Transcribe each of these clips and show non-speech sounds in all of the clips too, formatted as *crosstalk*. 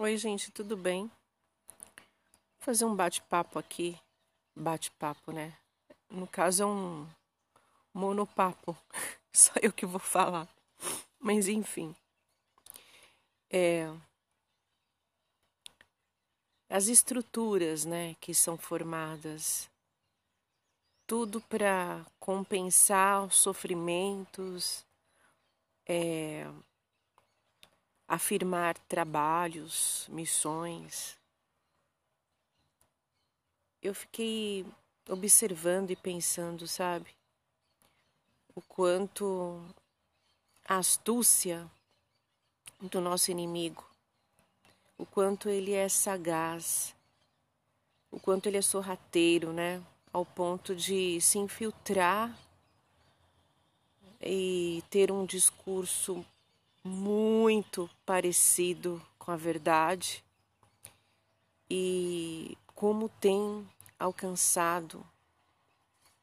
Oi, gente, tudo bem? Vou fazer um bate-papo aqui. Bate-papo, né? No caso é um monopapo. *laughs* Só eu que vou falar. Mas enfim. É... As estruturas, né, que são formadas tudo para compensar os sofrimentos, é, afirmar trabalhos, missões. Eu fiquei observando e pensando, sabe, o quanto a astúcia do nosso inimigo, o quanto ele é sagaz, o quanto ele é sorrateiro, né? Ao ponto de se infiltrar e ter um discurso muito parecido com a verdade e como tem alcançado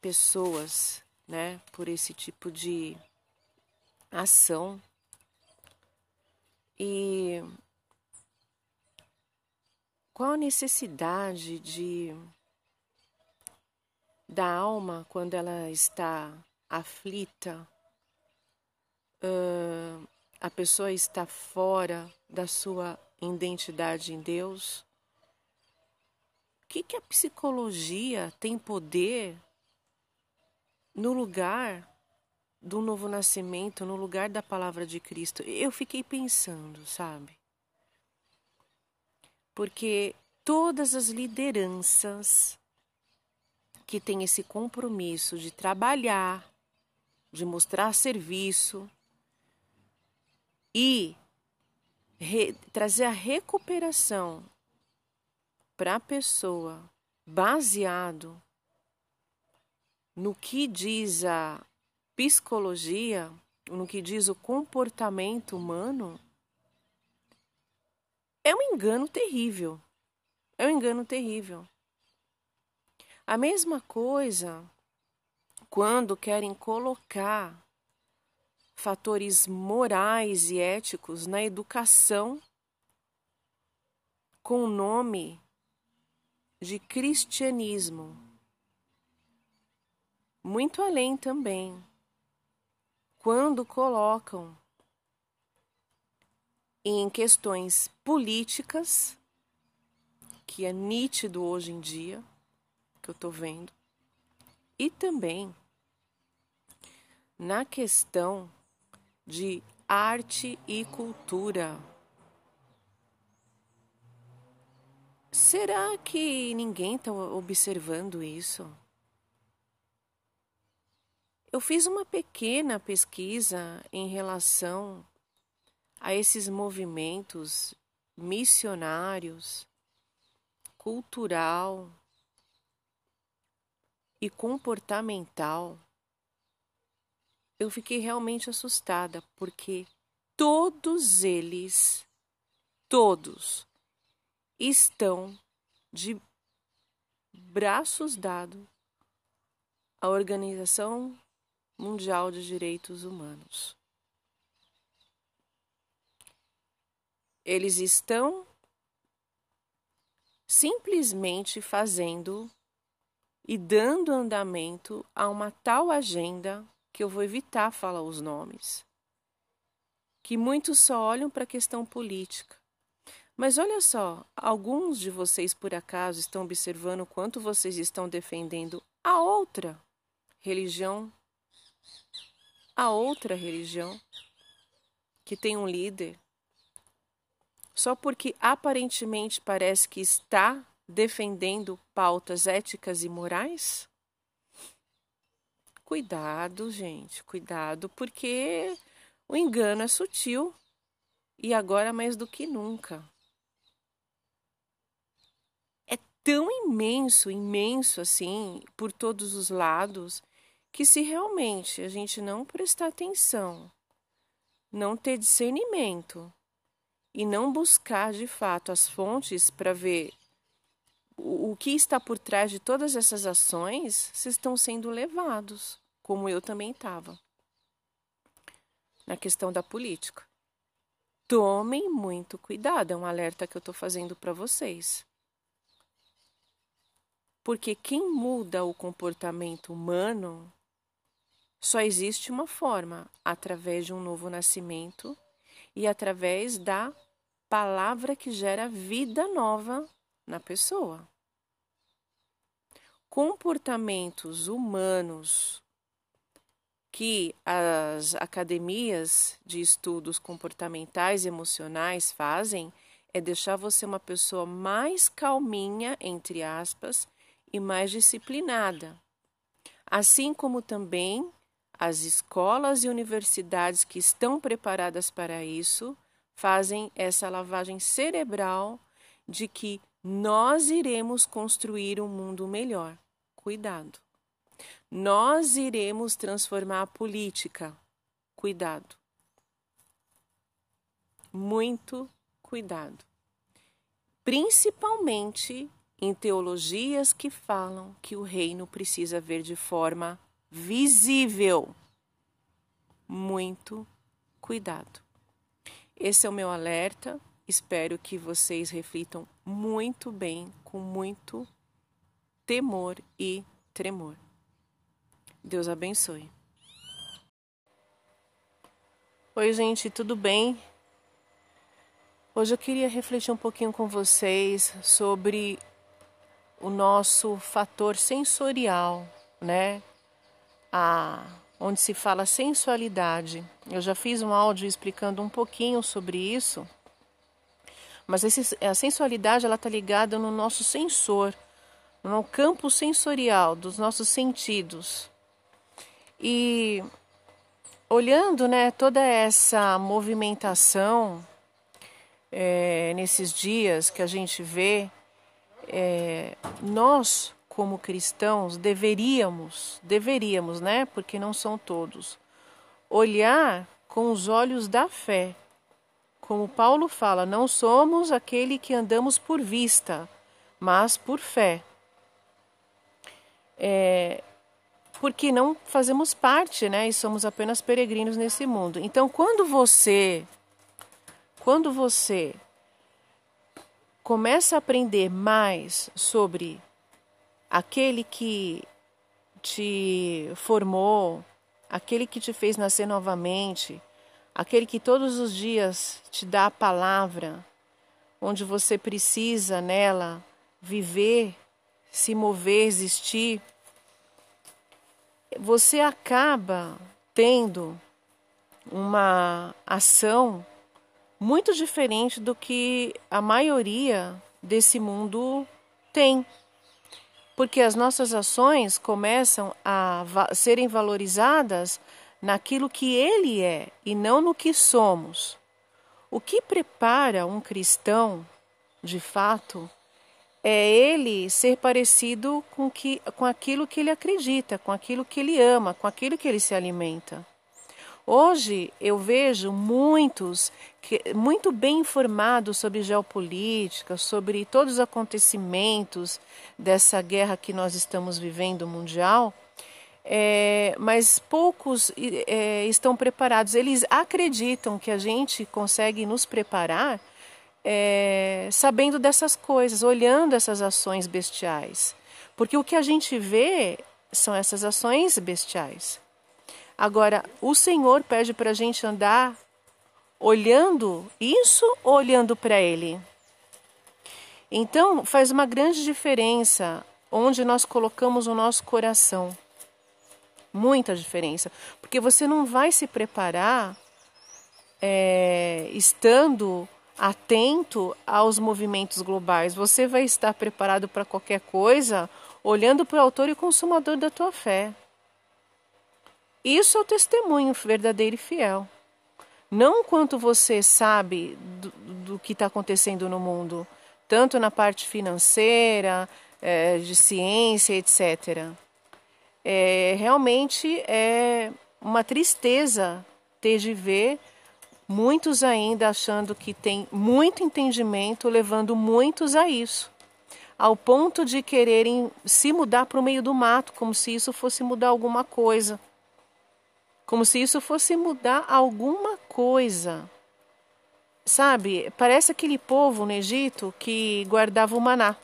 pessoas, né, por esse tipo de ação. E qual a necessidade de da alma quando ela está aflita, uh, a pessoa está fora da sua identidade em Deus? O que, que a psicologia tem poder no lugar do novo nascimento, no lugar da palavra de Cristo? Eu fiquei pensando, sabe? Porque todas as lideranças que têm esse compromisso de trabalhar, de mostrar serviço, e trazer a recuperação para a pessoa baseado no que diz a psicologia, no que diz o comportamento humano, é um engano terrível. É um engano terrível. A mesma coisa quando querem colocar fatores morais e éticos na educação com o nome de cristianismo. Muito além também, quando colocam em questões políticas, que é nítido hoje em dia, que eu estou vendo, e também na questão de arte e cultura. Será que ninguém está observando isso? Eu fiz uma pequena pesquisa em relação a esses movimentos missionários, cultural e comportamental eu fiquei realmente assustada, porque todos eles, todos, estão de braços dados à Organização Mundial de Direitos Humanos. Eles estão simplesmente fazendo e dando andamento a uma tal agenda que eu vou evitar falar os nomes, que muitos só olham para a questão política. Mas olha só, alguns de vocês por acaso estão observando quanto vocês estão defendendo a outra religião, a outra religião que tem um líder, só porque aparentemente parece que está defendendo pautas éticas e morais? Cuidado, gente, cuidado, porque o engano é sutil e agora mais do que nunca. É tão imenso, imenso assim, por todos os lados, que se realmente a gente não prestar atenção, não ter discernimento e não buscar de fato as fontes para ver o, que está por trás de todas essas ações, vocês estão sendo levados, como eu também estava, na questão da política. tomem muito cuidado, é um alerta que eu estou fazendo para vocês. Porque quem muda o comportamento humano só existe uma forma, através de um novo nascimento e através da palavra que gera vida nova na pessoa. Comportamentos humanos que as academias de estudos comportamentais e emocionais fazem é deixar você uma pessoa mais calminha, entre aspas, e mais disciplinada. Assim como também as escolas e universidades que estão preparadas para isso fazem essa lavagem cerebral de que nós iremos construir um mundo melhor. Cuidado. Nós iremos transformar a política. Cuidado. Muito cuidado. Principalmente em teologias que falam que o reino precisa ver de forma visível. Muito cuidado. Esse é o meu alerta. Espero que vocês reflitam muito bem, com muito temor e tremor. Deus abençoe. Oi, gente, tudo bem? Hoje eu queria refletir um pouquinho com vocês sobre o nosso fator sensorial, né? A, onde se fala sensualidade. Eu já fiz um áudio explicando um pouquinho sobre isso, mas esse, a sensualidade ela está ligada no nosso sensor, no campo sensorial dos nossos sentidos. E olhando, né, toda essa movimentação é, nesses dias que a gente vê é, nós, como cristãos, deveríamos, deveríamos, né? Porque não são todos, olhar com os olhos da fé. Como Paulo fala, não somos aquele que andamos por vista, mas por fé. É, porque não fazemos parte, né? E somos apenas peregrinos nesse mundo. Então, quando você, quando você começa a aprender mais sobre aquele que te formou, aquele que te fez nascer novamente, aquele que todos os dias te dá a palavra, onde você precisa nela viver, se mover, existir, você acaba tendo uma ação muito diferente do que a maioria desse mundo tem. Porque as nossas ações começam a serem valorizadas naquilo que ele é e não no que somos. O que prepara um cristão, de fato, é ele ser parecido com, que, com aquilo que ele acredita, com aquilo que ele ama, com aquilo que ele se alimenta. Hoje eu vejo muitos que, muito bem informados sobre geopolítica, sobre todos os acontecimentos dessa guerra que nós estamos vivendo mundial, é, mas poucos é, estão preparados. Eles acreditam que a gente consegue nos preparar é, sabendo dessas coisas, olhando essas ações bestiais. Porque o que a gente vê são essas ações bestiais. Agora, o Senhor pede para a gente andar olhando isso ou olhando para Ele? Então, faz uma grande diferença onde nós colocamos o nosso coração. Muita diferença. Porque você não vai se preparar é, estando atento aos movimentos globais. Você vai estar preparado para qualquer coisa olhando para o autor e consumador da tua fé. Isso é o testemunho verdadeiro e fiel. Não quanto você sabe do, do que está acontecendo no mundo, tanto na parte financeira, é, de ciência, etc. É, realmente é uma tristeza ter de ver muitos ainda achando que tem muito entendimento, levando muitos a isso, ao ponto de quererem se mudar para o meio do mato, como se isso fosse mudar alguma coisa como se isso fosse mudar alguma coisa. sabe, parece aquele povo no Egito que guardava o maná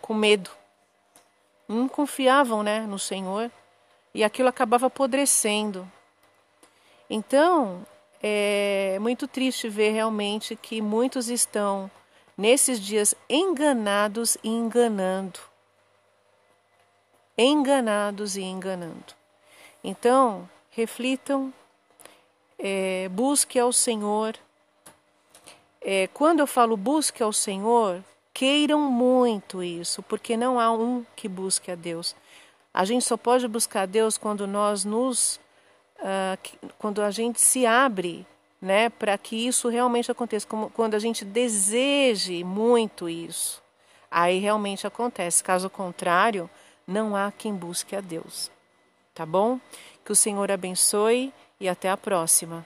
com medo. Não confiavam, né, no Senhor e aquilo acabava apodrecendo. Então, é muito triste ver realmente que muitos estão nesses dias enganados e enganando. Enganados e enganando. Então, reflitam, é, busque ao Senhor. É, quando eu falo busque ao Senhor, queiram muito isso, porque não há um que busque a Deus. A gente só pode buscar a Deus quando nós nos. Uh, quando a gente se abre né, para que isso realmente aconteça, como, quando a gente deseje muito isso, aí realmente acontece. Caso contrário, não há quem busque a Deus. Tá bom? Que o Senhor abençoe e até a próxima.